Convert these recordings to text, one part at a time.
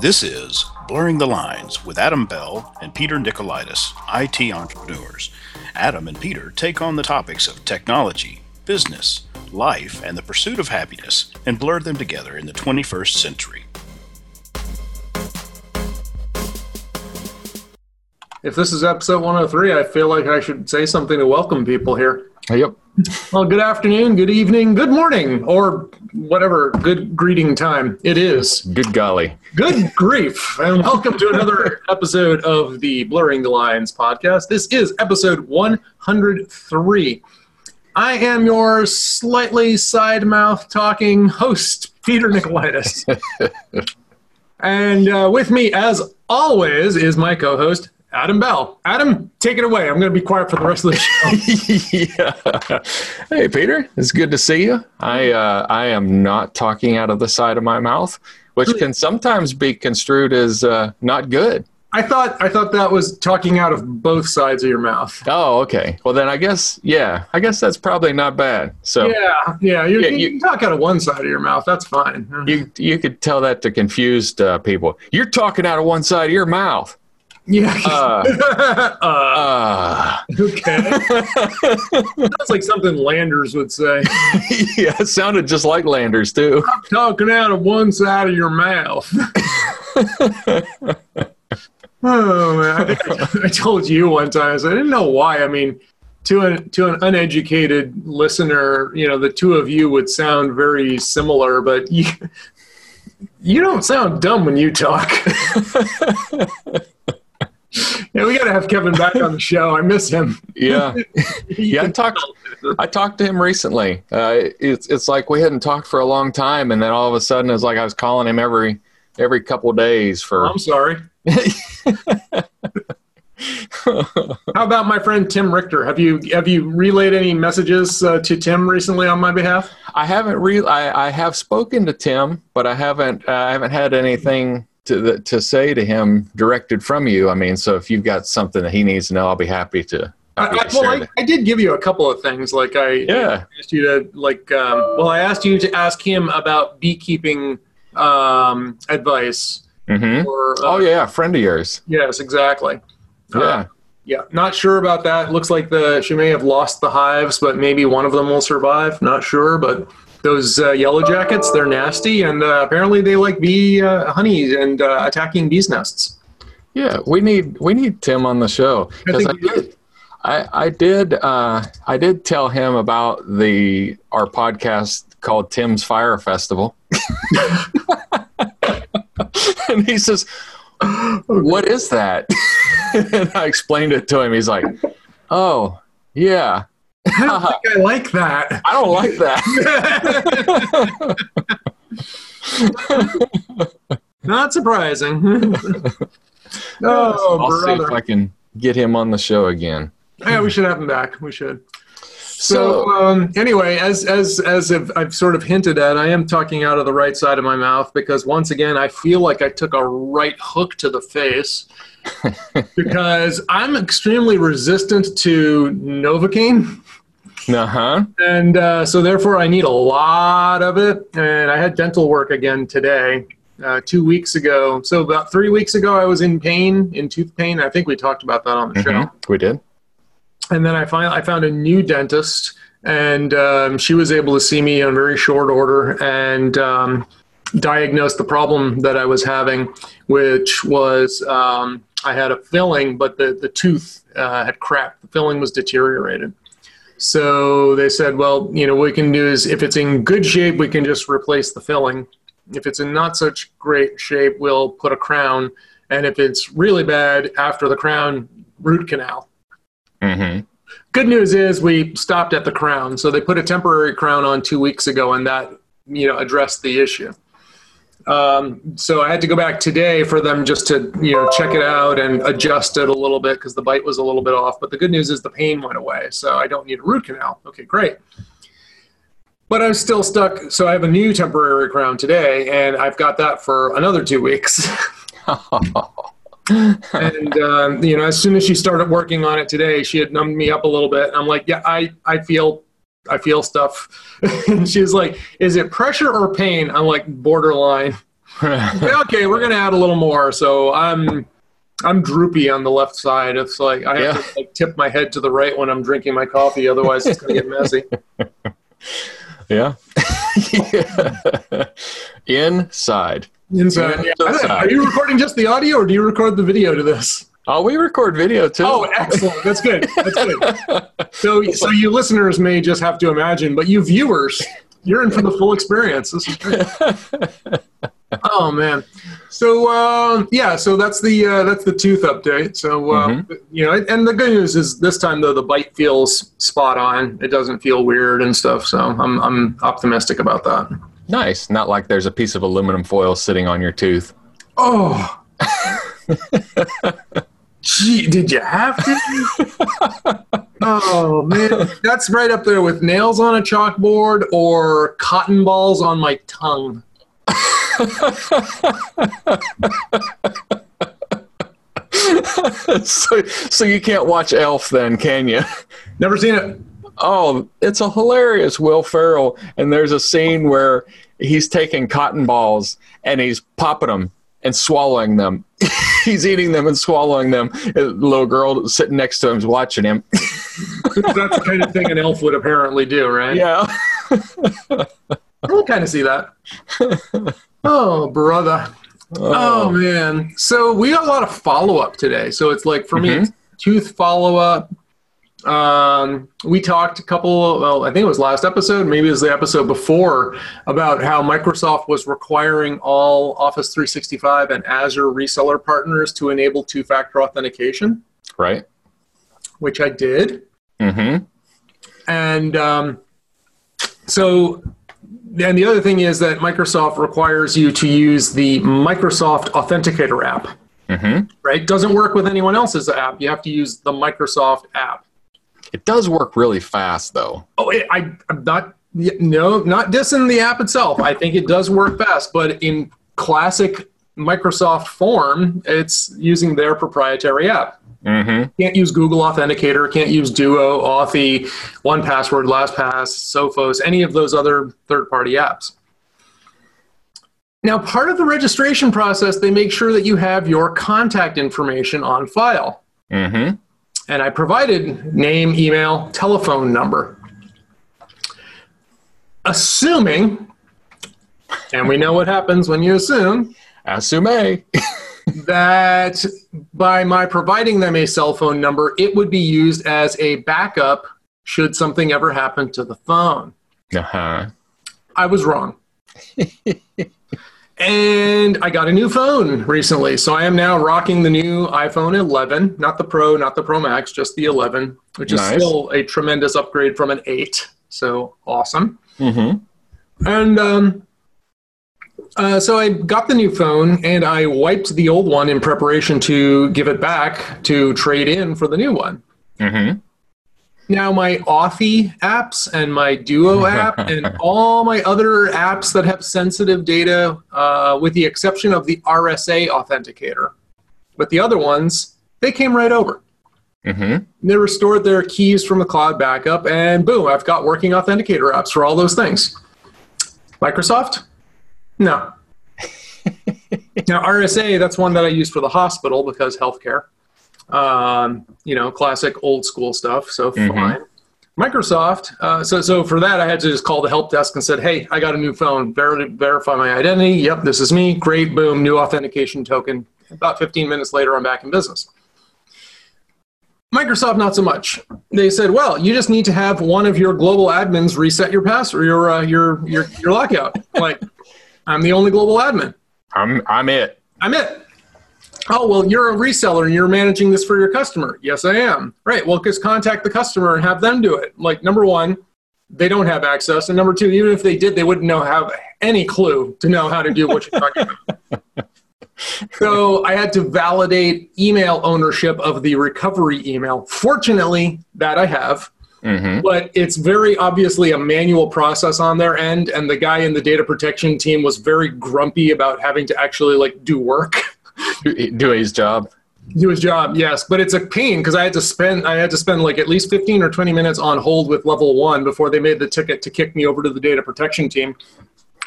This is Blurring the Lines with Adam Bell and Peter Nicolaitis, IT entrepreneurs. Adam and Peter take on the topics of technology, business, life, and the pursuit of happiness and blur them together in the 21st century. If this is episode 103, I feel like I should say something to welcome people here. Hey yep. Well, good afternoon, good evening, good morning, or whatever good greeting time it is. Good golly. Good grief, and welcome to another episode of the Blurring the Lines podcast. This is episode 103. I am your slightly side mouth talking host, Peter Nicolaitis. and uh, with me, as always, is my co host, Adam Bell. Adam, take it away. I'm going to be quiet for the rest of the show. yeah. Hey, Peter. It's good to see you. I uh, I am not talking out of the side of my mouth, which can sometimes be construed as uh, not good. I thought I thought that was talking out of both sides of your mouth. Oh, okay. Well, then I guess yeah. I guess that's probably not bad. So Yeah, yeah. You, Yeah, you, you- can talk out of one side of your mouth. That's fine. you you could tell that to confused uh, people. You're talking out of one side of your mouth. Yeah. Uh, uh, uh, okay. That's like something Landers would say. yeah, it sounded just like Landers too. I'm talking out of one side of your mouth. oh man, I, think I told you one time. I said, I didn't know why. I mean, to an to an uneducated listener, you know, the two of you would sound very similar, but you you don't sound dumb when you talk. yeah, we got to have Kevin back on the show. I miss him. Yeah. Yeah, I talked. I talked to him recently. Uh, it's it's like we hadn't talked for a long time, and then all of a sudden, it's like I was calling him every every couple days for. I'm sorry. How about my friend Tim Richter? Have you have you relayed any messages uh, to Tim recently on my behalf? I haven't re- I, I have spoken to Tim, but I haven't uh, I haven't had anything to to say to him directed from you. I mean, so if you've got something that he needs to know, I'll be happy to. I, Happy I, to well, I. I did give you a couple of things. Like I Yeah. asked you to like. Um, well, I asked you to ask him about beekeeping um, advice. Mhm. Or, uh, Oh yeah, friend of yours. Yes, exactly. Yeah. Uh, yeah, not sure about that. Looks like the she may have lost the hives, but maybe one of them will survive. Not sure, but those uh, yellow jackets, they're nasty, and uh, apparently they like bee uh, honey and uh, attacking bees' nests. Yeah, we need we need Tim on the show because think I, did I, I did uh, I did tell him about the our podcast called Tim's Fire Festival, and he says, "What is that?" and I explained it to him. He's like, "Oh, yeah, I don't think I like that. I don't like that." Not surprising. oh, I'll see if. I can get him on the show again. Yeah, we should have him back. We should. So, So um, anyway, as as as I've, I've sort of hinted at, I am talking out of the right side of my mouth because once again, I feel like I took a right hook to the face because I'm extremely resistant to Novocaine, uh huh. and uh, so therefore I need a lot of it. And I had dental work again today. Uh, two weeks ago, so about three weeks ago, I was in pain, in tooth pain. I think we talked about that on the show. We did. and then I finally I found a new dentist, and um, she was able to see me on very short order and um, diagnose the problem that I was having, which was um, I had a filling, but the the tooth uh, had cracked. The filling was deteriorated. So they said, well, you know, what we can do is if it's in good shape, we can just replace the filling. If it's in not such great shape, we'll put a crown. And if it's really bad, after the crown, root canal. hmm Good news is we stopped at the crown. So they put a temporary crown on two weeks ago, and that you know addressed the issue. Um, so I had to go back today for them just to you know check it out and adjust it a little bit because the bite was a little bit off. But the good news is the pain went away, so I don't need a root canal. Okay, great. But I'm still stuck. So I have a new temporary crown today, and I've got that for another two weeks. and um, you know, as soon as she started working on it today, she had numbed me up a little bit. I'm like, yeah, I I feel I feel stuff. and she's like, is it pressure or pain? I'm like, borderline. okay, we're gonna add a little more. So I'm I'm droopy on the left side. It's like I have Yeah. to like, tip my head to the right when I'm drinking my coffee, otherwise it's gonna get messy. yeah. Inside. Inside. Yeah. Inside. Are you recording just the audio, or do you record the video to this? Oh, we record video too. Oh, excellent. That's good. That's good. So, so you listeners may just have to imagine, but you viewers, you're in for the full experience. This is great. Oh man. So uh, yeah, so that's the uh, that's the tooth update. So uh, you know, and the good news is this time though the bite feels spot on. It doesn't feel weird and stuff. So I'm I'm optimistic about that. nice. Not like there's a piece of aluminum foil sitting on your tooth. Oh. Gee, did you have to? oh man, that's right up there with nails on a chalkboard or cotton balls on my tongue. so, so you can't watch Elf then, can you? Never seen it. Oh, it's a hilarious Will Ferrell, and there's a scene where he's taking cotton balls and he's popping them and swallowing them. he's eating them and swallowing them. And the little girl sitting next to him is watching him. That's the kind of thing an elf would apparently do, right? yeah. I can kind of see that. Oh, brother. Oh. oh, man. So we got a lot of follow up today. So it's like for me, mm-hmm. tooth follow up. Um, we talked a couple, well, I think it was last episode, maybe it was the episode before, about how Microsoft was requiring all Office 365 and Azure reseller partners to enable two factor authentication, Right. which I did. Mm-hmm. And um, so, and the other thing is that Microsoft requires you to use the Microsoft Authenticator app. Mm-hmm. Right? Doesn't work with anyone else's app. You have to use the Microsoft app. It does work really fast, though. Oh, it, I, I'm not. No, not dissing the app itself. I think it does work best, but in classic Microsoft form, it's using their proprietary app. Mm-hmm. Can't use Google Authenticator, can't use Duo, Authy, One Password, LastPass, Sophos, any of those other third-party apps. Now, part of the registration process, they make sure that you have your contact information on file. Mm-hmm. And I provided name, email, telephone number. Assuming, and we know what happens when you assume, Assume. that by my providing them a cell phone number, it would be used as a backup should something ever happen to the phone. Uh-huh. I was wrong. and I got a new phone recently. So I am now rocking the new iPhone 11, not the Pro, not the Pro Max, just the 11, which is still a tremendous upgrade from an 8. So awesome. Mm-hmm. And um, uh, so I got the new phone and I wiped the old one in preparation to give it back to trade in for the new one. Mm-hmm. Now my Authy apps and my Duo app and all my other apps that have sensitive data, uh, with the exception of the RSA authenticator, but the other ones they came right over. Mm-hmm. They restored their keys from the cloud backup, and boom, I've got working authenticator apps for all those things. Microsoft? No. now, RSA, that's one that I use for the hospital because healthcare. Um, you know, classic old school stuff, so Mhm. fine. Microsoft, uh, so, so for that, I had to just call the help desk and said, hey, I got a new phone, Ver- verify my identity. Yep, this is me. Great, boom, new authentication token. About 15 minutes later, I'm back in business. Microsoft, not so much. They said, "Well, you just need to have one of your global admins reset your password, your uh, your your your lockout." like, I'm the only global admin. I'm I'm it. I'm it. Oh well, you're a reseller and you're managing this for your customer. Yes, I am. Right. Well, just contact the customer and have them do it. Like number one, they don't have access, and number two, even if they did, they wouldn't know have any clue to know how to do what you're talking about. so I had to validate email ownership of the recovery email. Fortunately, that I have Mm-hmm. but it's very obviously a manual process on their end and the guy in the data protection team was very grumpy about having to actually like do work Do, his job. do his job yes but it's a pain because i had to spend i had to spend like at least 15 or 20 minutes on hold with level one before they made the ticket to kick me over to the data protection team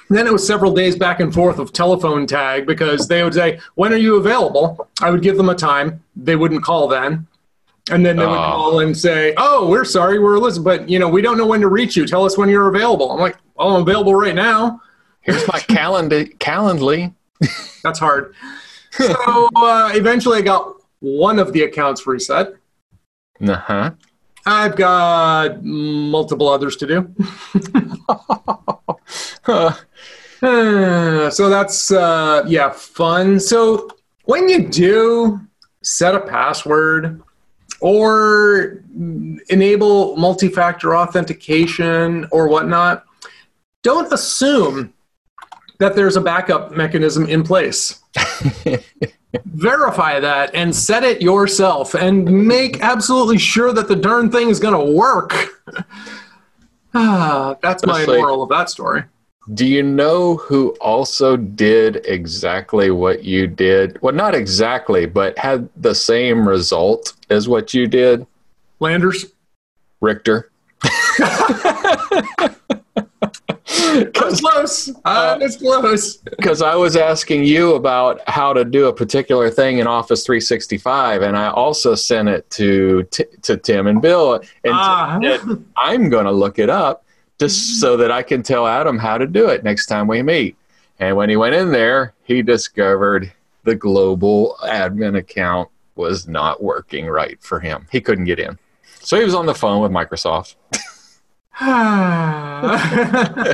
then it was several days back and forth of telephone tag because they would say, When are you available? I would give them a time. They wouldn't call then. And then they would Oh. call and say, Oh, we're sorry, we're Elizabeth, but you know, we don't know when to reach you. Tell us when you're available. I'm like, Well, I'm available right now. Here's my calendar, Calendly. That's hard. So uh, eventually I got one of the accounts reset. Uh huh. I've got multiple others to do. Uh, so that's uh, yeah fun so when you do set a password or enable multi-factor authentication or whatnot don't assume that there's a backup mechanism in place verify that and set it yourself and make absolutely sure that the darn thing is going to work ah, that's my Especially- moral of that story Do you know who also did exactly what you did? Well, not exactly, but had the same result as what you did? landers Richter. That's close. Uh, it's close. Because I was asking you about how to do a particular thing in Office 365, and I also sent it to T- to Tim and Bill, and said, I'm going to look it up just so that I can tell Adam how to do it next time we meet. And when he went in there, he discovered the global admin account was not working right for him. He couldn't get in, so he was on the phone with Microsoft.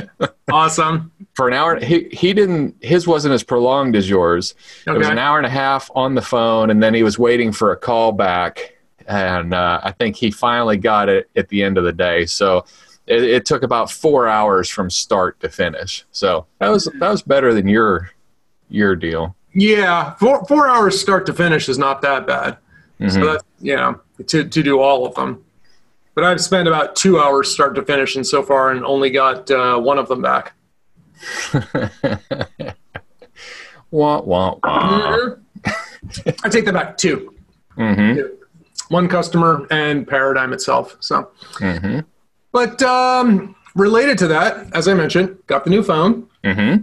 awesome. for an hour he, he didn't his wasn't as prolonged as yours it was an hour and a half on the phone and then he was waiting for a call back and uh, i think he finally got it at the end of the day so it, it took about four hours from start to finish so that was that was better than your your deal Yeah, four four hours start to finish is not that bad. So Mhm. that you know to to do all of them. But I've spent about two hours start to finish, and so far, and only got uh, one of them back. wah, wah, wah. I take that back. Two. hmm One customer and Paradigm itself. So, hmm but um, related to that, as I mentioned, got the new phone. hmm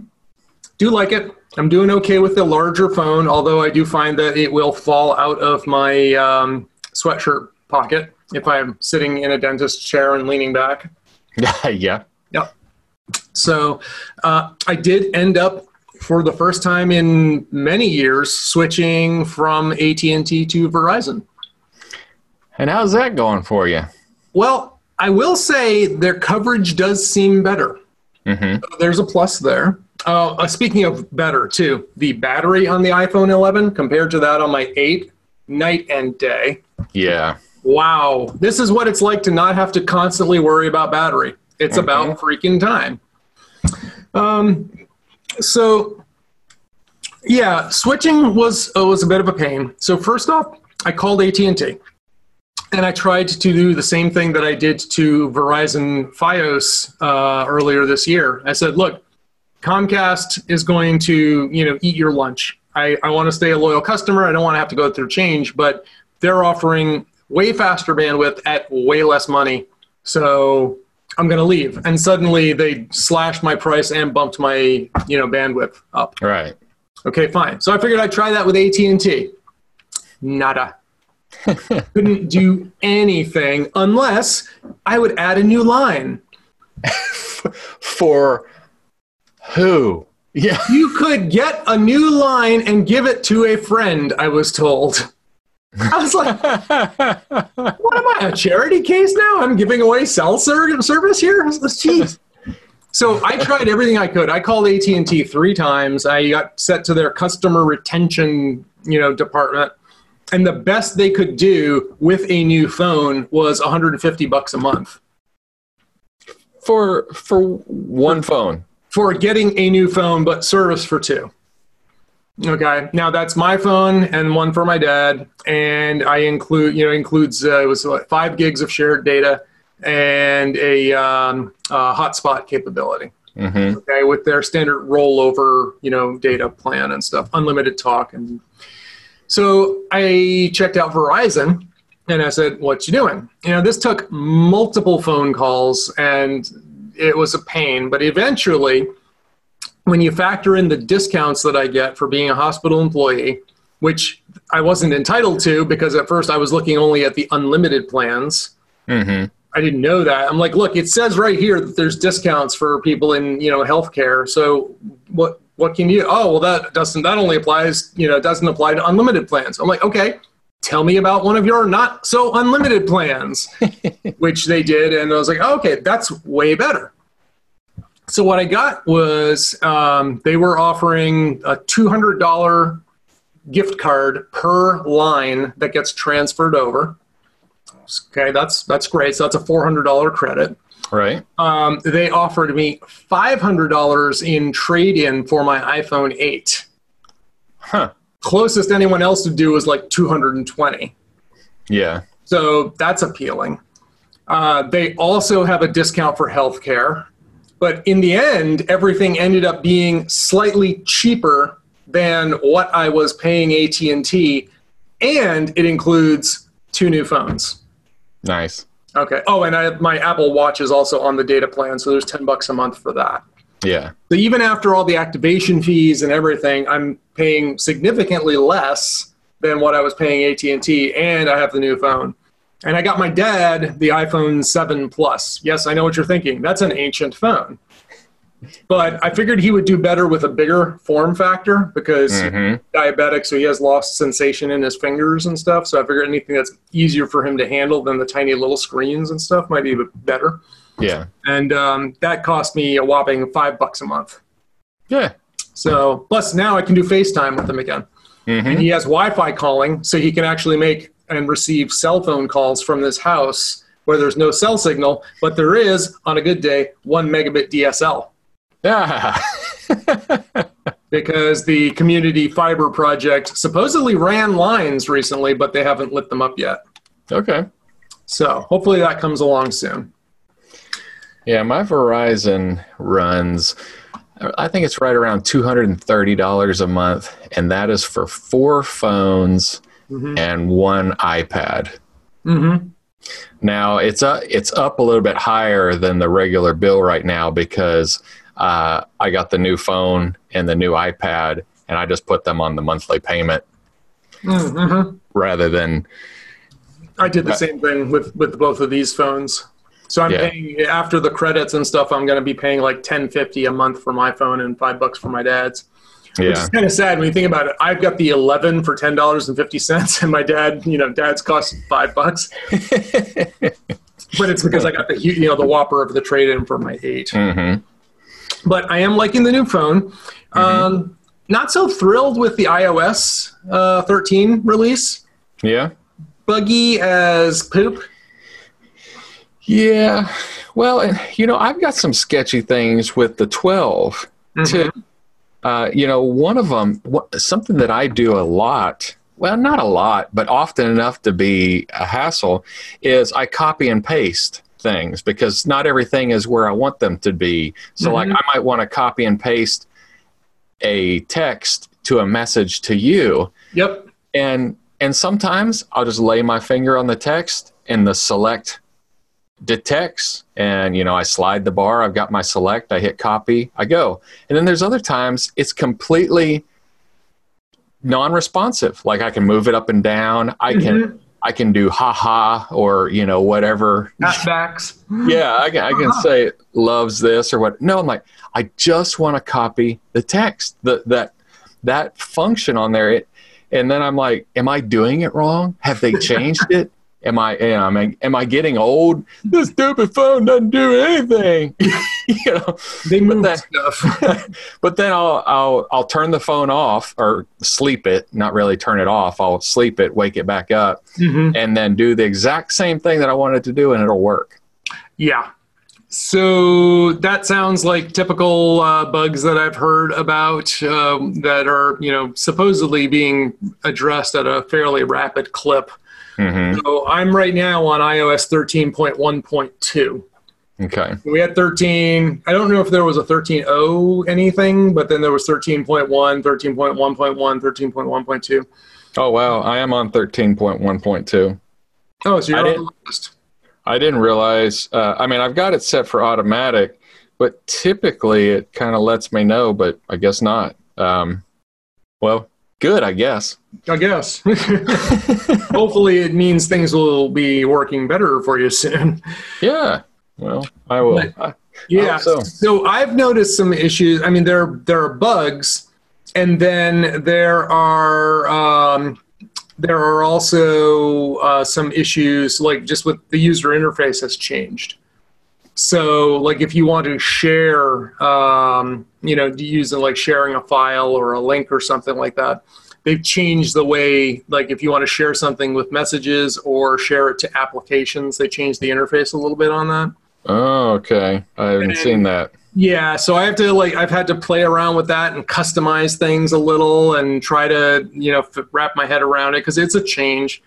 do like it. I'm doing okay with the larger phone, although I do find that it will fall out of my um, sweatshirt pocket if I'm sitting in a dentist chair and leaning back. yeah Yeah. Yep. So uh, I did end up, for the first time in many years, switching from AT&T to Verizon. and how's that going for you Well, I will say their coverage does seem better. hmm There's a plus there. Uh, uh, speaking of better, too, the battery on the iPhone 11 compared to that on my 8, night and day. yeah Wow, this is what it's like to not have to constantly worry about battery. It's Mhm. about freaking time. Um, so, yeah, switching was uh, was a bit of a pain. So first off, I called AT and T, and I tried to do the same thing that I did to Verizon FiOS uh, earlier this year. I said, "Look, Comcast is going to you know eat your lunch. I, I want to stay a loyal customer. I don't want to have to go through change, but they're offering way faster bandwidth at way less money. So I'm going to leave. And suddenly they slashed my price and bumped my, you know, bandwidth up. right Okay, fine. So I figured I'd try that with AT&T. Nada. Couldn't do anything unless I would add a new line. for who yeah You could get a new line and give it to a friend, I was told. I was like, what am I, a charity case now? I'm giving away cell ser- service here? Jeez. So I tried everything I could. I called AT&T three times. I got set to their customer retention, you know, department. And the best they could do with a new phone was 150 bucks a month for for one phone. for getting a new phone, but service for two. Okay, now that's my phone and one for my dad, and I include, you know, includes uh, it was what, five gigs of shared data and a um, uh, hotspot capability. hmm Okay, with their standard rollover, you know, data plan and stuff, unlimited talk, and so I checked out Verizon, and I said, "What you doing?" You know, this took multiple phone calls, and it was a pain, but eventually when you factor in the discounts that I get for being a hospital employee, which I wasn't entitled to because at first I was looking only at the unlimited plans. hmm I didn't know that. I'm like, look, it says right here that there's discounts for people in you know healthcare. So what what can you? Oh, well, that doesn't that only applies you know doesn't apply to unlimited plans. I'm like, okay, tell me about one of your not so unlimited plans, which they did, and I was like, okay, that's way better. So what I got was um, they were offering a two hundred dollar gift card per line that gets transferred over. Okay, that's that's great. So that's a four hundred dollar credit. Right. Um, they offered me five hundred dollars in trade in for my iPhone eight. Huh. Closest anyone else would do was like two hundred and twenty. Yeah. So that's appealing. Uh, they also have a discount for healthcare, but in the end, everything ended up being slightly cheaper than what I was paying AT and T, and it includes two new phones. Nice. Okay. Oh, and I my Apple Watch is also on the data plan, so there's ten bucks a month for that. Yeah. So even after all the activation fees and everything, I'm paying significantly less than what I was paying AT and T, and I have the new phone. And I got my dad the iPhone 7 Plus. Yes, I know what you're thinking. That's an ancient phone. But I figured he would do better with a bigger form factor because Mhm. diabetic, so he has lost sensation in his fingers and stuff. So I figured anything that's easier for him to handle than the tiny little screens and stuff might be better. Yeah. And um, that cost me a whopping five bucks a month. Yeah. So plus now I can do FaceTime with him again. hmm And he has Wi-Fi calling, so he can actually make and receive cell phone calls from this house where there's no cell signal, but there is on a good day one megabit DSL Yeah. because the community fiber project supposedly ran lines recently, but they haven't lit them up yet. okay. So hopefully that comes along soon. Yeah, my Verizon runs. I think it's right around two hundred and thirty dollars a month, and that is for four phones Mhm. and one iPad. Mm-hmm. Now it's up it's up a little bit higher than the regular bill right now because uh, I got the new phone and the new iPad, and I just put them on the monthly payment Mm-hmm. rather than I did the same thing with with both of these phones. So I'm Yeah. paying after the credits and stuff. I'm going to be paying like ten fifty a month for my phone and five bucks for my dad's. Which is kind of sad when you think about it. I've got the eleven for ten dollars and fifty cents, and my dad, you know, dad's cost five bucks. but it's because I got the you know the whopper of the trade in for my eight. hmm But I am liking the new phone. Um, not so thrilled with the iOS uh, 13 release. yeah Buggy as poop. yeah. Well, you know, I've got some sketchy things with the 12 too. Uh, you know, one of them, something that I do a lot, well, not a lot, but often enough to be a hassle, is I copy and paste things because not everything is where I want them to be. So, like, Mhm. I might want to copy and paste a text to a message to you, Yep. and and sometimes I'll just lay my finger on the text and the select detects and you know I slide the bar I've got my select I hit copy I go. And then there's other times it's completely non-responsive. Like I can move it up and down. I can mm-hmm. I can do haha or you know whatever. Tapbacks. yeah I can, I can say loves this or what. No I'm like I just want to copy the text the, that that function on there. It, and then I'm like am I doing it wrong? Have they changed it am I you know, am I am I getting old this stupid phone doesn't do anything you know They move that- stuff. but then I'll I'll I'll turn the phone off or sleep it not really turn it off I'll sleep it wake it back up Mhm. and then do the exact same thing that I wanted to do and it'll work Yeah. So that sounds like typical uh, bugs that I've heard about um, that are, you know, supposedly being addressed at a fairly rapid clip. Hmm So I'm right now on iOS 13.1.2. okay We had 13. I don't know if there was a 13.0 anything, but then there was 13.1, 13.1.1, 13.1.2. Oh wow, I am on thirteen point one point two. Oh, so you're I on didn't- the list. I didn't realize. Uh, I mean, I've got it set for automatic, but typically it kind of lets me know, but I guess not. Um, well, good, I guess. I guess. Hopefully, it means things will be working better for you soon. Yeah. Well, I will. But- I- Yeah. so. So I've noticed some issues. I mean, there there are bugs, and then there are um, there are also uh, some issues like just with the user interface has changed. So, like if you want to share, um, you know, using like sharing a file or a link or something like that, they've changed the way. Like if you want to share something with messages or share it to applications, they changed the interface a little bit on that. oh, okay. I haven't And- seen that. Yeah, so I have to like I've had to play around with that and customize things a little and try to you know f- wrap my head around it because it's a change,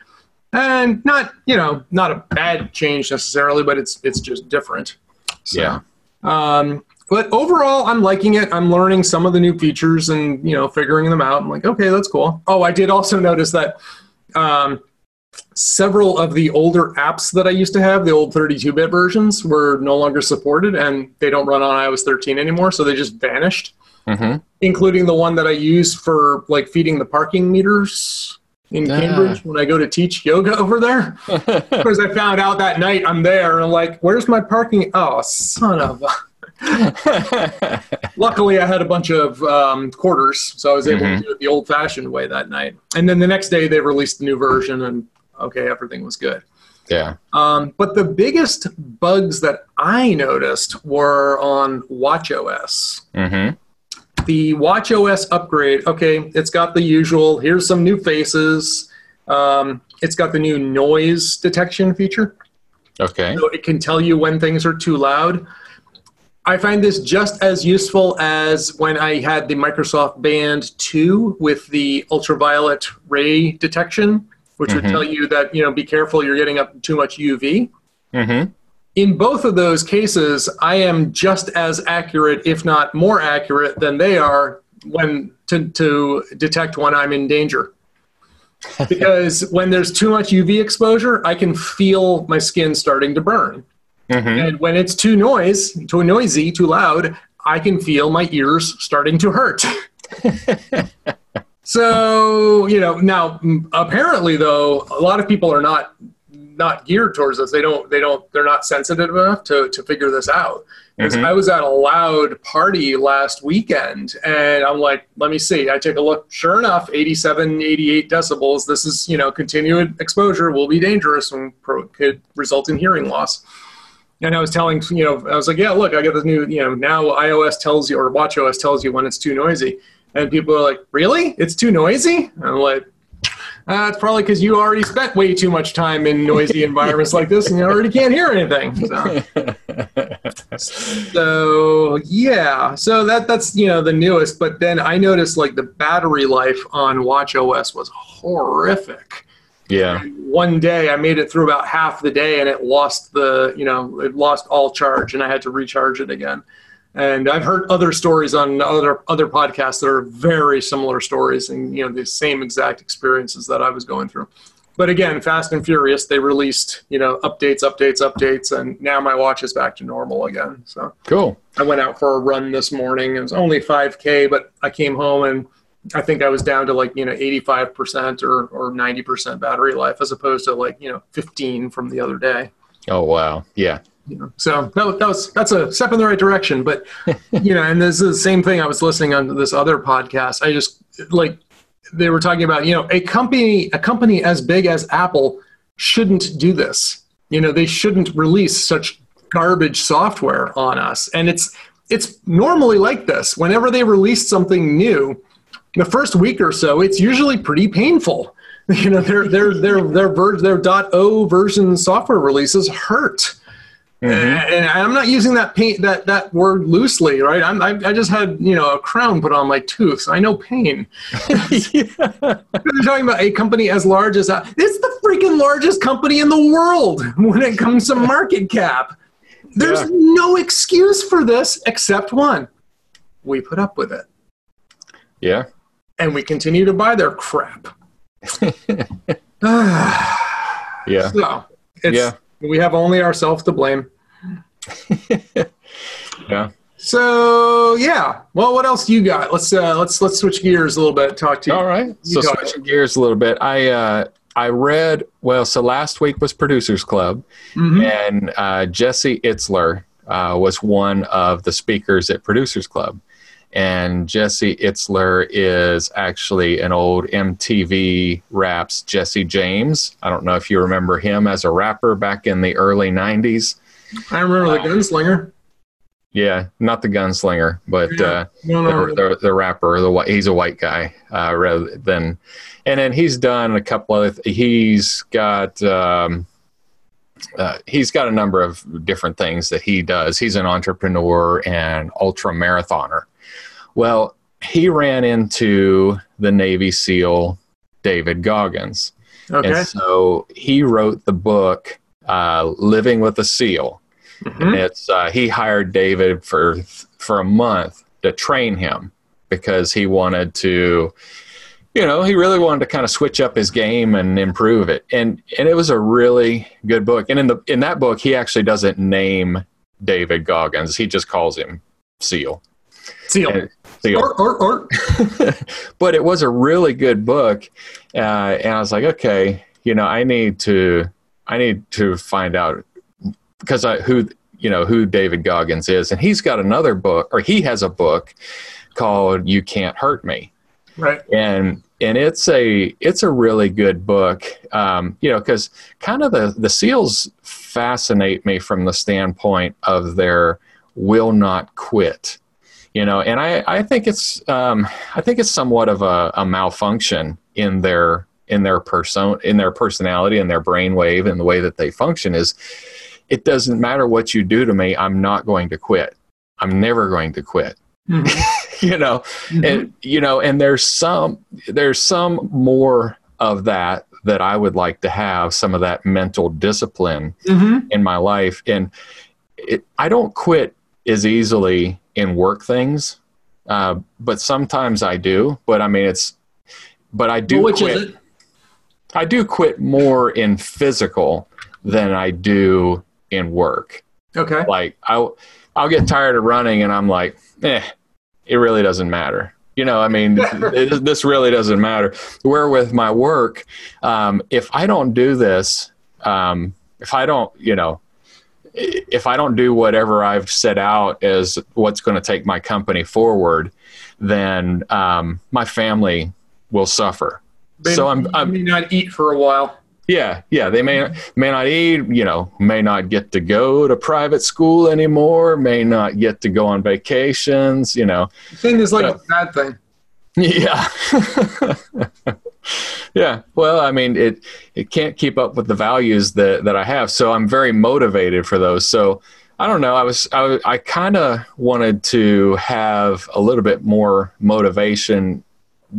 and not you know not a bad change necessarily, but it's it's just different. So, Yeah. Um, but overall, I'm liking it. I'm learning some of the new features and you know figuring them out. I'm like, okay, that's cool. Oh, I did also notice that um, several of the older apps that I used to have, the old 32-bit versions, were no longer supported, and they don't run on iOS 13 anymore. So they just vanished, hmm including the one that I use for like feeding the parking meters in Ah. Cambridge when I go to teach yoga over there. Because I found out that night I'm there, and I'm like, "Where's my parking?" Oh, son of. a... Luckily, I had a bunch of um, quarters, so I was able Mhm. to do it the old-fashioned way that night. And then the next day, they released the new version, and okay, everything was good. yeah. Um, but the biggest bugs that I noticed were on WatchOS. hmm The WatchOS upgrade, okay, it's got the usual. Here's some new faces. Um, it's got the new noise detection feature Okay. so it can tell you when things are too loud. I find this just as useful as when I had the Microsoft Band 2 with the ultraviolet ray detection, which would Mhm. tell you that, you know, be careful, you're getting up too much UV. hmm In both of those cases, I am just as accurate, if not more accurate, than they are when to, to detect when I'm in danger. because when there's too much UV exposure, I can feel my skin starting to burn. hmm And when it's too noise, too noisy, too loud, I can feel my ears starting to hurt. so, you know, now apparently though, a lot of people are not not geared towards this. They don't they don't they're not sensitive enough to to figure this out. Because Mhm. I was at a loud party last weekend and I'm like, let me see. I take a look. Sure enough, 87, 88 decibels. This is, you know, continued exposure will be dangerous and pro- could result in hearing loss. And I was telling, you know, I was like, yeah, look, I got this new, you know, now iOS tells you or WatchOS tells you when it's too noisy. And people are like, really? It's too noisy? And I'm like, uh, it's probably because you already spent way too much time in noisy environments like this and you already can't hear anything. So, so yeah, so that that's you know the newest. But then I noticed like the battery life on Watch OS was horrific. yeah. One day I made it through about half the day and it lost the you know it lost all charge and I had to recharge it again. And I've heard other stories on other other podcasts that are very similar stories and you know the same exact experiences that I was going through. But again, Fast and Furious, they released you know updates, updates, updates, and now my watch is back to normal again. So Cool. I went out for a run this morning. It was only 5K, but I came home and I think I was down to like, you know, 85% or, or 90% battery life as opposed to like, you know, 15 from the other day. Oh wow. Yeah. You know, so that, that was that's a step in the right direction. But you know, and this is the same thing. I was listening on this other podcast. I just like they were talking about you know a company a company as big as Apple shouldn't do this. You know, they shouldn't release such garbage software on us. And it's it's normally like this. Whenever they release something new, the first week or so, it's usually pretty painful. You know, their their their their ver- their .o version software releases hurt. Mhm. And I'm not using that pain that that word loosely, right? I'm, I, I just had you know a crown put on my tooth. So I know pain. yeah. We're talking about a company as large as that. It's the freaking largest company in the world when it comes to market cap. There's Yeah. no excuse for this except one: we put up with it, Yeah. and we continue to buy their crap. Yeah. So it's Yeah. We have only ourselves to blame. Yeah. So yeah. Well, what else do you got? Let's uh, let's let's switch gears a little bit. Talk to you. All right. So talk. switching gears a little bit, I uh, I read well. So last week was Producers Club, Mhm. and uh, Jesse Itzler uh, was one of the speakers at Producers Club. And Jesse Itzler is actually an old MTV Raps Jesse James. I don't know if you remember him as a rapper back in the early 90s. I remember the gunslinger. Yeah, not the gunslinger, but Yeah. uh, No, no, the, the, the rapper, the he's a white guy uh, rather than, and then he's done a couple of. He's got um, uh, he's got a number of different things that he does. He's an entrepreneur and ultra marathoner. Well, he ran into the Navy SEAL David Goggins, okay. and so he wrote the book uh, "Living with a SEAL." Mhm. It's uh, he hired David for for a month to train him because he wanted to, you know, he really wanted to kind of switch up his game and improve it. And and it was a really good book. And in the in that book, he actually doesn't name David Goggins. He just calls him Seal. Seal. And- Or, or, or. but it was a really good book uh, and i was like okay you know i need to i need to find out because i who you know who david goggins is and he's got another book or he has a book called you can't hurt me Right. and and it's a it's a really good book um, you know because kind of the the seals fascinate me from the standpoint of their will not quit you know and i i think it's um, i think it's somewhat of a, a malfunction in their in their person in their personality and their brainwave and the way that they function is it doesn't matter what you do to me i'm not going to quit i'm never going to quit Mhm. you know Mhm. and you know and there's some there's some more of that that i would like to have some of that mental discipline Mhm. in my life and it, i don't quit as easily in work things uh, but sometimes i do but i mean it's but i do Well, quit i do quit more in physical than i do in work Okay. like I'll I'll get tired of running and I'm like, eh, it really doesn't matter. You know, I mean, it, this really doesn't matter. Where with my work, um, if I don't do this, um, if I don't, you know, i- if I don't do whatever I've set out as what's going to take my company forward, then um, my family will suffer. They so I'm, I'm may not eat for a while. yeah, yeah. They may may not eat, you know, may not get to go to private school anymore, may not get to go on vacations, you know. Thing is like Yeah. a bad thing. Yeah. yeah. Well, I mean, it it can't keep up with the values that that I have, so I'm very motivated for those. So I don't know. I was I, I kind of wanted to have a little bit more motivation,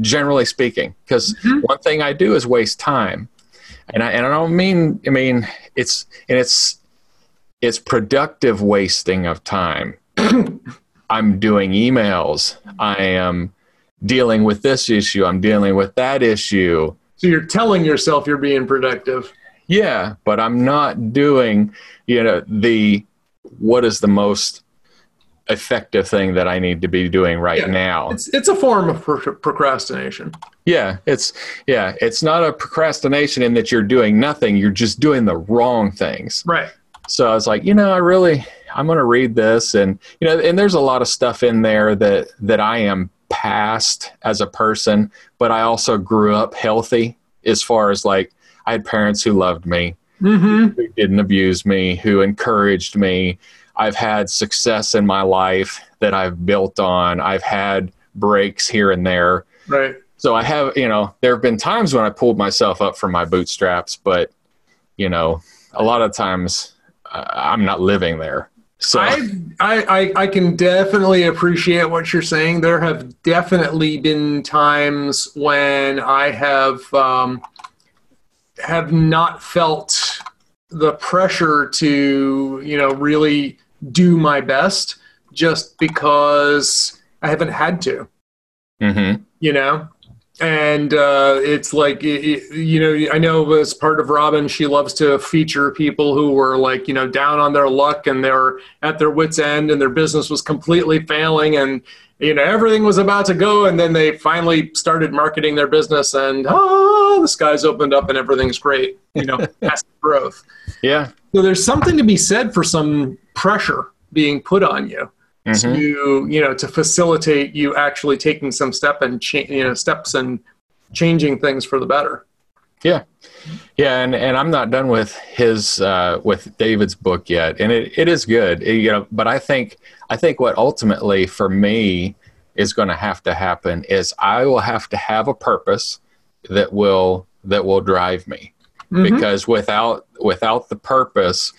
generally speaking, because Mhm. one thing I do is waste time, and I and I don't mean I mean it's and it's it's productive wasting of time. I'm doing emails. I am dealing with this issue. I'm dealing with that issue. So you're telling yourself you're being productive. Yeah, but I'm not doing, you know, the what is the most effective thing that I need to be doing right Yeah. now. It's it's a form of pro- procrastination. Yeah, it's yeah, it's not a procrastination in that you're doing nothing, you're just doing the wrong things. Right. So I was like, you know, I really I'm going to read this and you know, and there's a lot of stuff in there that that I am past as a person, but I also grew up healthy as far as like I had parents who loved me, Mm-hmm. who didn't abuse me, who encouraged me. I've had success in my life that I've built on. I've had breaks here and there. Right. So I have, you know, there have been times when I pulled myself up from my bootstraps, but you know, a lot of times uh, I'm not living there. So I, I I I can definitely appreciate what you're saying. There have definitely been times when I have um, have not felt the pressure to you know really do my best just because I haven't had to. hmm You know, and uh, it's like you know i know as part of robin she loves to feature people who were like you know down on their luck and they're at their wits end and their business was completely failing and you know everything was about to go. And then they finally started marketing their business and oh the skies opened up and everything's great you know massive growth. Yeah. so there's something to be said for some pressure being put on you Mhm. to you know to facilitate you actually taking some step and cha- you know steps and changing things for the better. Yeah, yeah, and, and I'm not done with his uh, with David's book yet, and it, it is good, It- you know. But I think I think what ultimately for me is going to have to happen is I will have to have a purpose that will that will drive me Mhm. because without without the purpose,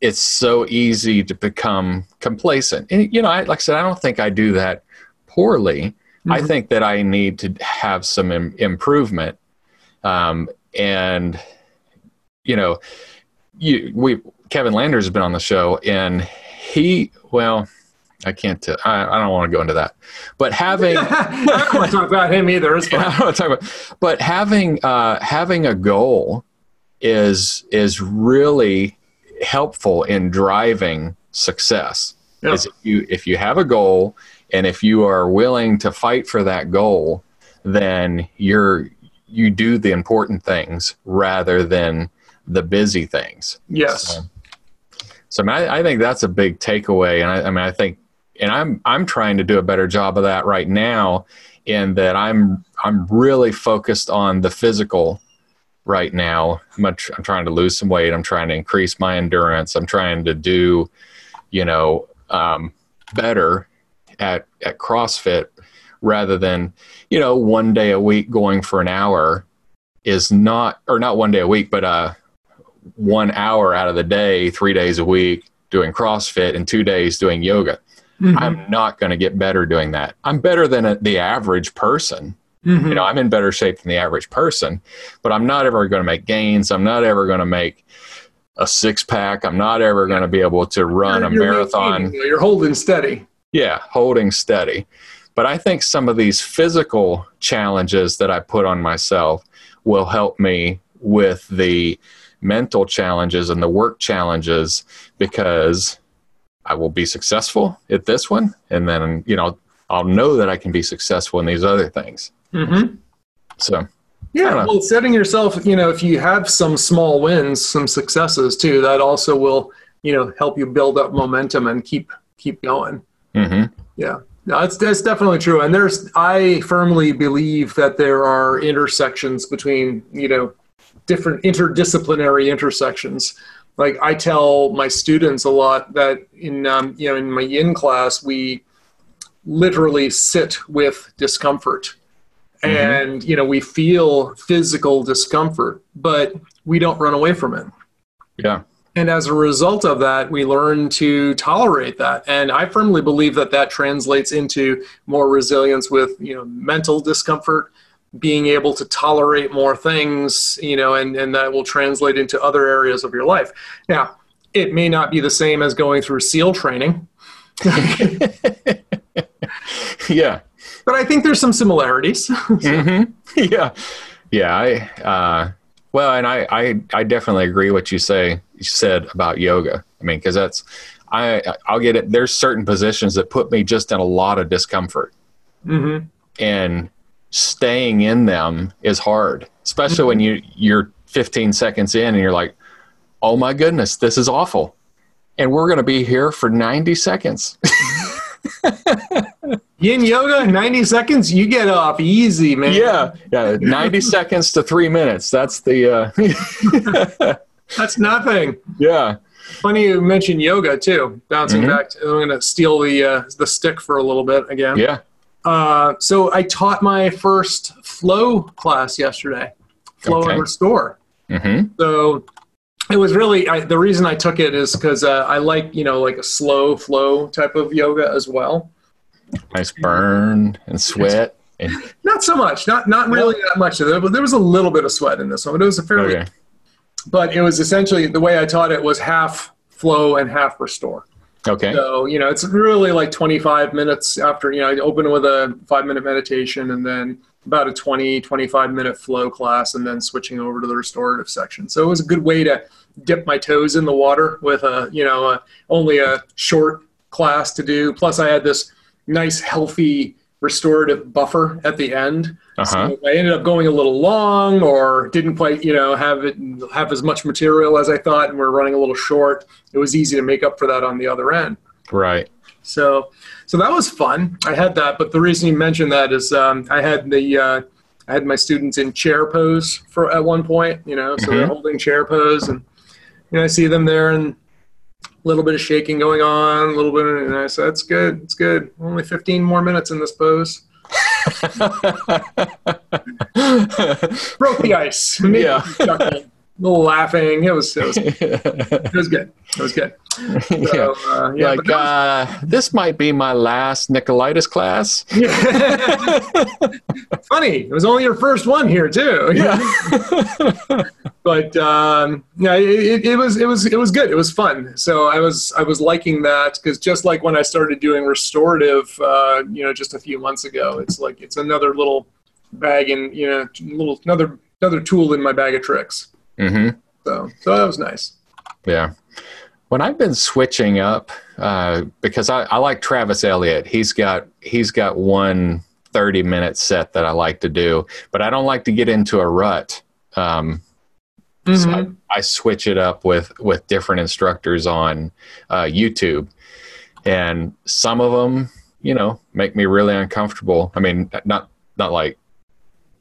it's so easy to become complacent. And you know, I, like I said, I don't think I do that poorly. I Mhm. think that I need to have some Im- improvement, um, and you know, you we Kevin Landers has been on the show, and he well. I can't. T- I, I don't want to go into that, but having I don't want to talk about him either. I fine. don't want to talk about, but having uh, having a goal is is really helpful in driving success. Is if you if you have a goal and if you are willing to fight for that goal, then you're you do the important things rather than the busy things. Yes. So, so I, mean, I, I think that's a big takeaway, and I, I mean, I think, and I'm I'm trying to do a better job of that right now, in that I'm I'm really focused on the physical right now. I'm, I'm trying to lose some weight. I'm trying to increase my endurance. I'm trying to do, you know, um, better at at CrossFit rather than, you know, one day a week going for an hour is not, or not one day a week, but uh, one hour out of the day, three days a week doing CrossFit and two days doing yoga. Mhm. I'm not going to get better doing that. I'm better than a, the average person. Mhm. You know, I'm in better shape than the average person, but I'm not ever going to make gains. I'm not ever going to make a six pack. I'm not ever going to be able to run a You're- you're marathon. maintaining, You're holding steady. Yeah, holding steady. But I think some of these physical challenges that I put on myself will help me with the mental challenges and the work challenges because I will be successful at this one. And then, you know, I'll know that I can be successful in these other things. Mm-hmm. So, Yeah, well, setting yourself, you know, if you have some small wins, some successes too, that also will, you know, help you build up momentum and keep keep going. hmm Yeah, no, it's that's definitely true. And there's, I firmly believe that there are intersections between, you know, different interdisciplinary intersections. Like I tell my students a lot that in, um, you know, in my yin class, we literally sit with discomfort. Mm-hmm. And, you know, we feel physical discomfort, but we don't run away from it. yeah. And as a result of that, we learn to tolerate that. And I firmly believe that that translates into more resilience with, you know, mental discomfort, being able to tolerate more things, you know, and, and that will translate into other areas of your life. Now, it may not be the same as going through SEAL training, yeah. But I think there's some similarities. hmm Yeah, yeah. I uh, well, and I, I I definitely agree what you say you said about yoga. I mean, because that's I I'll get it. There's certain positions that put me just in a lot of discomfort, hmm and staying in them is hard, especially when you you're 15 seconds in and you're like, oh my goodness, this is awful, and we're gonna be here for 90 seconds. Yin yoga, 90 seconds, you get off easy, man. yeah, yeah, 90 seconds to three minutes. That's the uh, That's nothing. yeah. Funny you mentioned yoga too. Bouncing Mhm. back, to, I'm going to steal the uh, the stick for a little bit again. Yeah. Uh, so I taught my first flow class yesterday, flow Okay. and restore. Mm-hmm. So it was really I, the reason I took it is because uh, I like you know like a slow flow type of yoga as well. Nice burn and sweat. And, Not so much, not not really that much. There, there was a little bit of sweat in this one, but it was a fairly. okay. But it was essentially the way I taught it was half flow and half restore. Okay. So, you know, it's really like 25 minutes after, you know, I open with a five minute meditation and then about a 20, 25 minute flow class and then switching over to the restorative section. So it was a good way to dip my toes in the water with a, you know, a, only a short class to do. Plus I had this nice, healthy restorative buffer at the end. Uh-huh. So I ended up going a little long or didn't quite, you know, have it have as much material as I thought and we're running a little short. It was easy to make up for that on the other end. Right. So, so that was fun. I had that, but the reason you mentioned that is um, I had the uh, I had my students in chair pose for at one point. You know, so they're Mhm. holding chair pose, and you know I see them there and little bit of shaking going on, a little bit, of, and I said, "That's good. It's good. Only 15 more minutes in this pose." Broke the ice. Made Yeah. a little laughing. It was it was it was good. It was good. yeah. Uh, yeah, like that uh, this might be my last Nicolaitis class. funny. It was only your first one here too. But um, yeah, it, it was it was it was good. It was fun. So I was I was liking that because just like when I started doing restorative, uh, you know, just a few months ago, it's like it's another little bag and you know, little another another tool in my bag of tricks. hmm So so that was nice. Yeah. When I've been switching up, uh, because I, I like Travis Eliot, he's got he's got one 30 minute set that I like to do, but I don't like to get into a rut. Um, So Mhm. I switch it up with with different instructors on uh, YouTube, and some of them, you know, make me really uncomfortable. I mean, not not like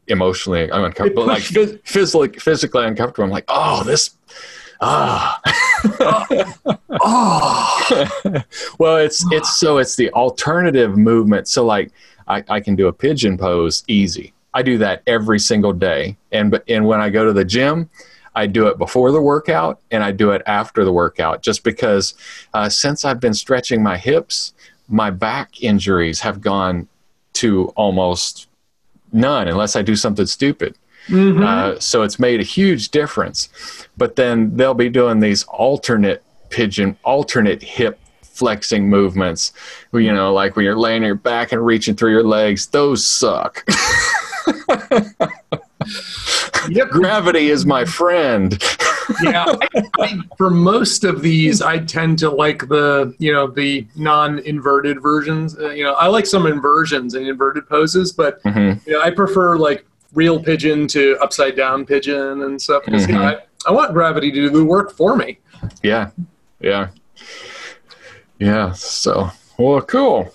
emotionally I'm uncomfortable, but like phys- physically physically uncomfortable. I'm like, oh, this. Ah, Oh, well, it's it's so it's the alternative movement. So like I, I can do a pigeon pose easy. I do that every single day, and but and when I go to the gym, I do it before the workout and I do it after the workout, just because uh, since I've been stretching my hips, my back injuries have gone to almost none unless I do something stupid. Mhm. Uh, so it's made a huge difference. But then they'll be doing these alternate pigeon, alternate hip flexing movements. You know, like when you're laying on your back and reaching through your legs. Those suck. yep. Gravity is my friend. yeah I, I, for most of these i tend to like the you know the non-inverted versions uh, you know i like some inversions and inverted poses but Mhm. you know i prefer like real pigeon to upside down pigeon and stuff 'cause, you know, Mhm. I, I want gravity to do the work for me Yeah. Yeah. Yeah. So, well, cool.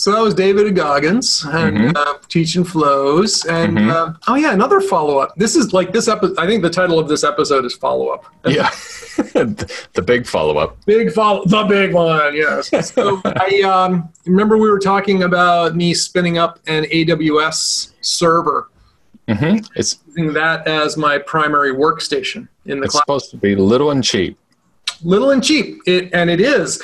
So that was david goggins and Mhm. uh, teaching flows and Mhm. uh, oh yeah another follow-up this is like this episode i think the title of this episode is follow-up Yeah. the big follow up. Big follow, the big one, yes. So I um, remember we were talking about me spinning up an AWS server, Mm-hmm. It's, using that as my primary workstation in the it's cloud. supposed to be little and cheap. Little and cheap, it, and it is,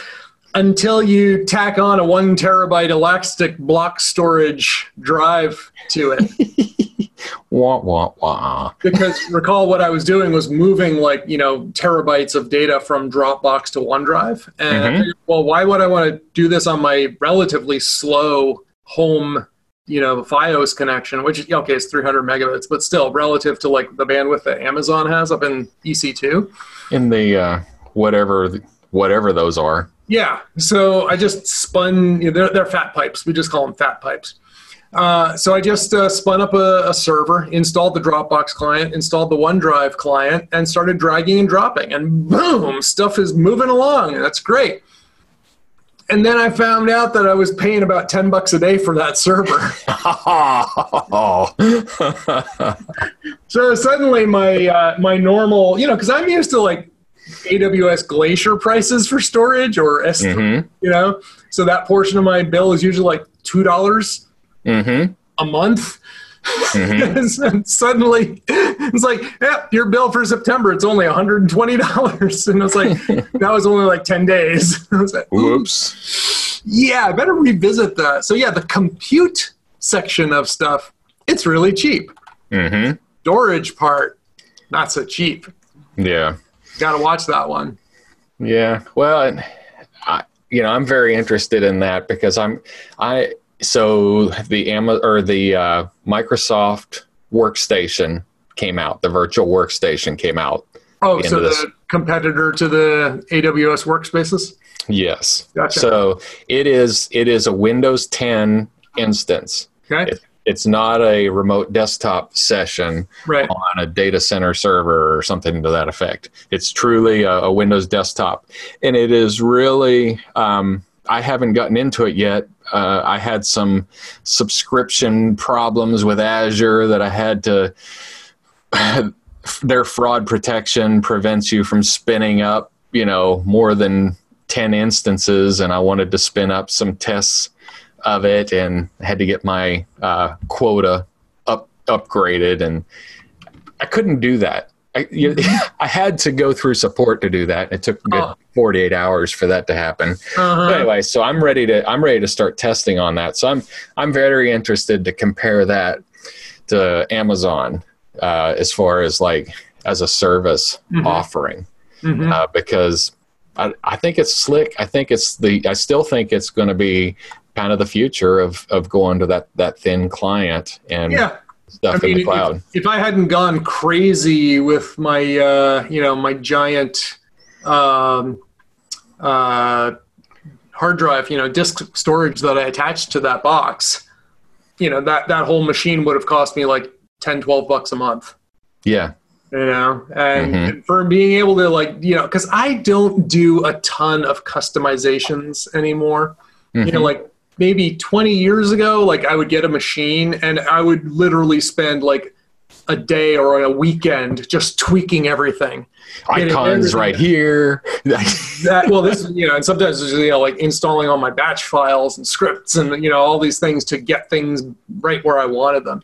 until you tack on a one terabyte Elastic block storage drive to it. Wah, wah, wah. because recall what I was doing was moving like you know terabytes of data from Dropbox to OneDrive, and Mhm. figured, well, why would I want to do this on my relatively slow home, you know, FiOS connection, which is okay, it's 300 megabits, but still relative to like the bandwidth that Amazon has up in EC2. In the uh, whatever, whatever those are. Yeah, so I just spun. You know, they're, they're fat pipes. We just call them fat pipes. Uh, so I just uh, spun up a, a server, installed the Dropbox client, installed the OneDrive client, and started dragging and dropping. And boom, stuff is moving along. And that's great. And then I found out that I was paying about ten bucks a day for that server. so suddenly my uh, my normal, you know, because I'm used to like AWS Glacier prices for storage or S3 hmm you know? So that portion of my bill is usually like two dollars hmm a month. Hmm and suddenly it's like yeah your bill for september it's only $120 and it's like that was only like 10 days. I was like, Whoops. yeah i better revisit that so yeah the compute section of stuff it's really cheap. Hmm storage part not so cheap. Yeah. Gotta watch that one Yeah. Well, I, you know, I'm very interested in that because I'm I so the Amazon or the uh, Microsoft workstation came out. The virtual workstation came out. Oh, so this. the competitor to the AWS workspaces? Yes. Gotcha. So it is it is a Windows 10 instance. Okay. It's not a remote desktop session Right. on a data center server or something to that effect. It's truly a, a Windows desktop, and it is really. Um, I haven't gotten into it yet. Uh, I had some subscription problems with Azure that I had to. Their fraud protection prevents you from spinning up, you know, more than ten instances, and I wanted to spin up some tests of it, and had to get my uh, quota up upgraded, and I couldn't do that. I, you, I had to go through support to do that. It took a good Oh. 48 hours for that to happen. Uh-huh. But anyway, so I'm ready to I'm ready to start testing on that. So I'm I'm very interested to compare that to Amazon uh, as far as like as a service Mhm. offering Mhm. uh, because I, I think it's slick. I think it's the. I still think it's going to be kind of the future of of going to that that thin client and Yeah. stuff I in the cloud. If, if I hadn't gone crazy with my, uh, you know, my giant um, uh, hard drive, you know, disk storage that I attached to that box, you know, that that whole machine would have cost me like 10, 12 bucks a month. yeah. You know, and, Mhm. for being able to like, you know, because I don't do a ton of customizations anymore you know Mhm. like maybe 20 years ago like i would get a machine and i would literally spend like a day or a weekend just tweaking everything. Icons everything- right here. that well this is you know and sometimes it's, you know like installing all my batch files and scripts and you know all these things to get things right where i wanted them.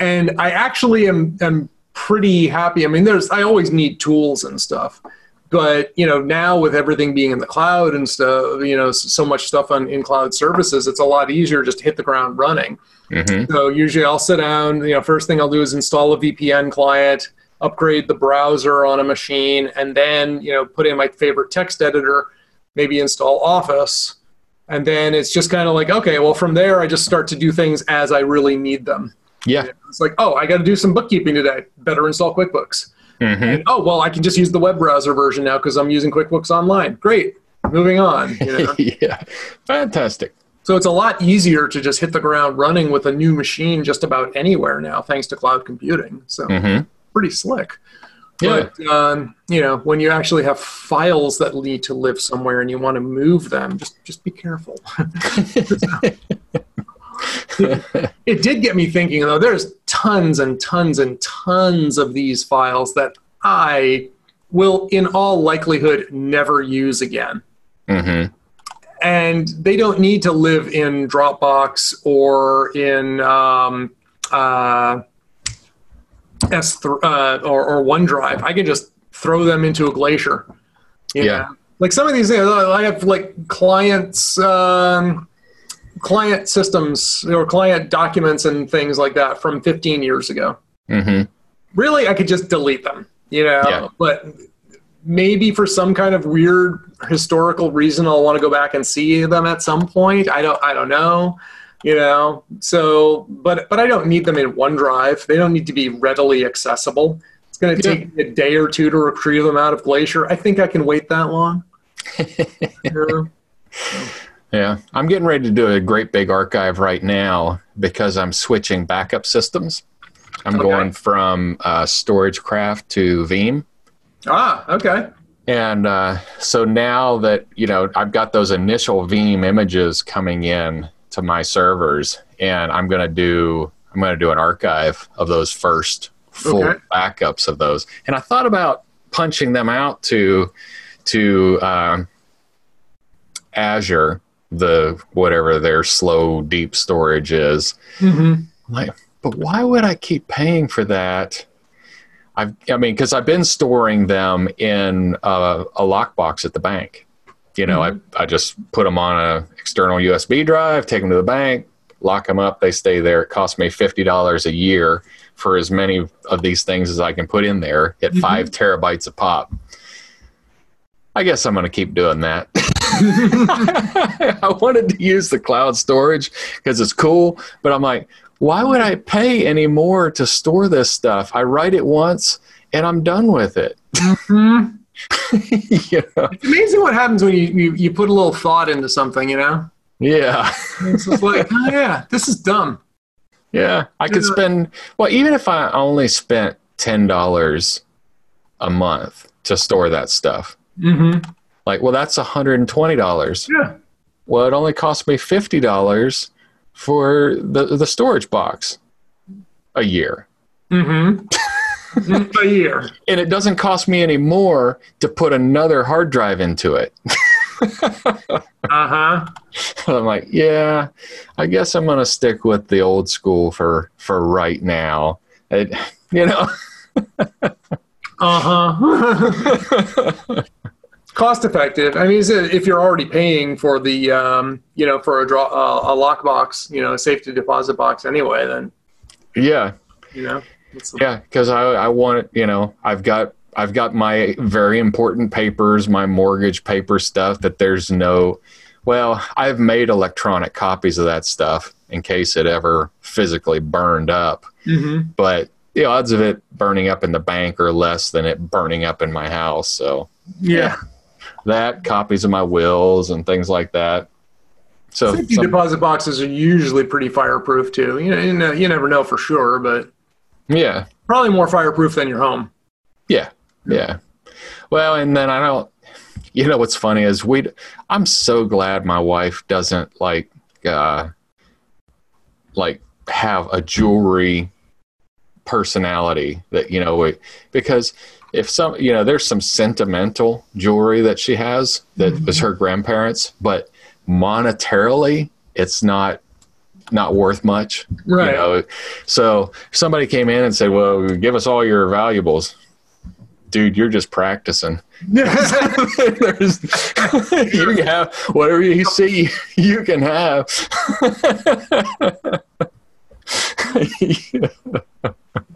And i actually am am pretty happy. I mean there's i always need tools and stuff but you know now with everything being in the cloud and stuff you know so much stuff on in cloud services it's a lot easier just to hit the ground running Mhm. so usually I'll sit down, you know, first thing I'll do is install a VPN client, upgrade the browser on a machine, and then, you know, put in my favorite text editor, maybe install Office. And then it's just kind of like, okay, well, from there, I just start to do things as I really need them. Yeah. It's like, oh, I got to do some bookkeeping today. Better install QuickBooks. Mhm. And, oh, well, I can just use the web browser version now because I'm using QuickBooks Online. Great. Moving on. You know? yeah. Fantastic. So it's a lot easier to just hit the ground running with a new machine just about anywhere now, thanks to cloud computing. So Mhm. pretty slick. Yeah. But um, you know, when you actually have files that need to live somewhere and you want to move them, just just be careful. it did get me thinking though. There's tons and tons and tons of these files that I will, in all likelihood, never use again Mhm. and they don't need to live in Dropbox or in um, uh, S th- uh, or, or OneDrive. I can just throw them into a Glacier. Yeah. know? Like some of these things, I have like clients, um, client systems or client documents and things like that from 15 years ago. Mhm. Really, I could just delete them, you know. Yeah. But maybe for some kind of weird historical reason, I'll want to go back and see them at some point. I don't. I don't know. You know. So, but but I don't need them in OneDrive. They don't need to be readily accessible. It's going to Yeah. take me a day or two to retrieve them out of Glacier. I think I can wait that long. Yeah. Yeah. I'm getting ready to do a great big archive right now because I'm switching backup systems. I'm Okay. going from uh, StorageCraft to Veeam. Ah, okay. And uh, so now that you know, I've got those initial Veeam images coming in to my servers, and I'm going to do I'm going to do an archive of those first full Okay. backups of those. And I thought about punching them out to to um, Azure, the whatever their slow deep storage is. hmm Like, but why would I keep paying for that? I've, I mean, because I've been storing them in a, a lockbox at the bank. You know, I, I just put them on a external USB drive, take them to the bank, lock them up. They stay there. It costs me fifty dollars a year for as many of these things as I can put in there at Mhm. five terabytes a pop. I guess I'm going to keep doing that. I wanted to use the cloud storage because it's cool, but I'm like, why would I pay any more to store this stuff? I write it once and I'm done with it. Mhm. you know? It's amazing what happens when you, you, you put a little thought into something, you know? Yeah. It's just like, oh, yeah, this is dumb. Yeah. I could spend, well, even if I only spent $10 a month to store that stuff, Mm-hmm. Like, well, that's $120. Yeah. Well, it only cost me $50 for the, the storage box a year. Mm-hmm. a year. And it doesn't cost me any more to put another hard drive into it. Uh-huh. I'm like, yeah, I guess I'm gonna stick with the old school for for right now. It, you know, Uh-huh. Cost effective. I mean, is it- if you're already paying for the, um, you know, for a draw, uh, a lockbox, you know, a safety deposit box anyway, then, yeah, you know, yeah, because I I want it. You know, I've got I've got my very important papers, my mortgage paper stuff. That there's no, well, I've made electronic copies of that stuff in case it ever physically burned up. Mhm. But the odds of it burning up in the bank are less than it burning up in my house. So yeah. That copies of my wills and things like that. So Safety some- deposit boxes are usually pretty fireproof too. You know, you know, you never know for sure, but yeah, probably more fireproof than your home. yeah, yeah. Well, and then I don't. You know what's funny is we. I'm so glad my wife doesn't like, uh, like have a jewelry personality that you know we, because if some you know there's some sentimental jewelry that she has that mm-hmm. was her grandparents but monetarily it's not not worth much Right. You know, so if somebody came in and said, "Well, give us all your valuables," dude, you're just practicing. You have whatever you see, you can have.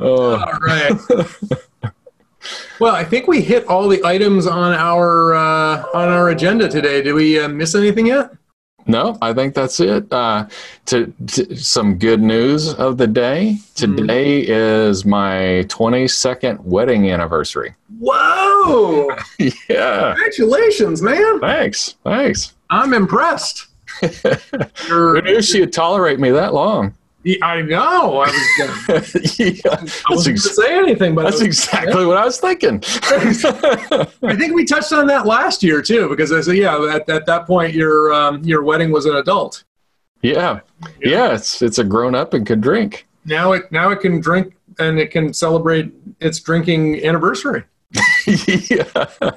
oh, All right. well, I think we hit all the items on our uh, on our agenda today. Did we uh, miss anything yet? no, I think that's it. Uh, to, to some good news of the day. Today is my 22nd wedding anniversary. Whoa! yeah. Congratulations, man! Thanks. Thanks. I'm impressed. Who knew she'd tolerate me that long? I know. I was, yeah, I wasn't going ex- to say anything, but that's was- exactly what I was thinking. I think we touched on that last year too, because I said, yeah, at, at that point, your um, your wedding was an adult. yeah, yeah, it's it's a grown up and can drink. Now it now it can drink and it can celebrate its drinking anniversary. yeah,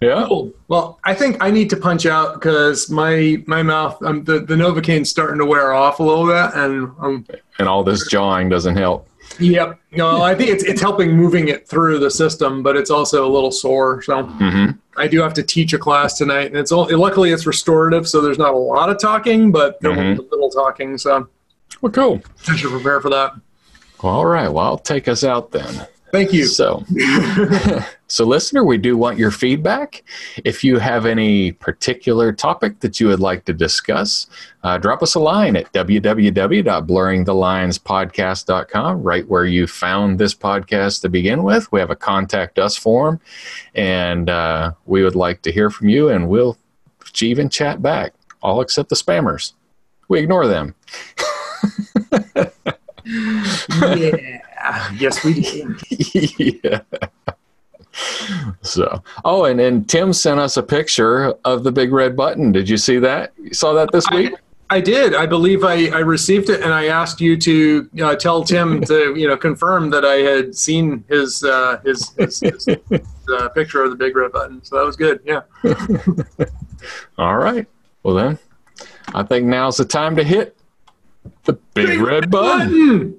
yeah. Cool. Well, I think I need to punch out because my my mouth, um, the the novocaine's starting to wear off a little bit, and um, And all this jawing doesn't help. yep. No, I think it's it's helping moving it through the system, but it's also a little sore. So hmm I do have to teach a class tonight, and it's all, luckily it's restorative, so there's not a lot of talking, but there will be a little talking. So Well, cool. I should prepare for that. All right. Well, I'll take us out then. Thank you. So, so listener, we do want your feedback. If you have any particular topic that you would like to discuss, uh, drop us a line at www.blurringthelinespodcast.com, right where you found this podcast to begin with. We have a contact us form, and uh, we would like to hear from you, and we'll even chat back, all except the spammers. We ignore them. yeah. Yes, we did. yeah. So, oh, and then Tim sent us a picture of the big red button. Did you see that? You saw that this week? I did. I believe I, I received it, and I asked you to uh, tell Tim to you know confirm that I had seen his uh, his, his, his uh, picture of the big red button. So that was good. Yeah. All right. Well, then, I think now's the time to hit the big, red button.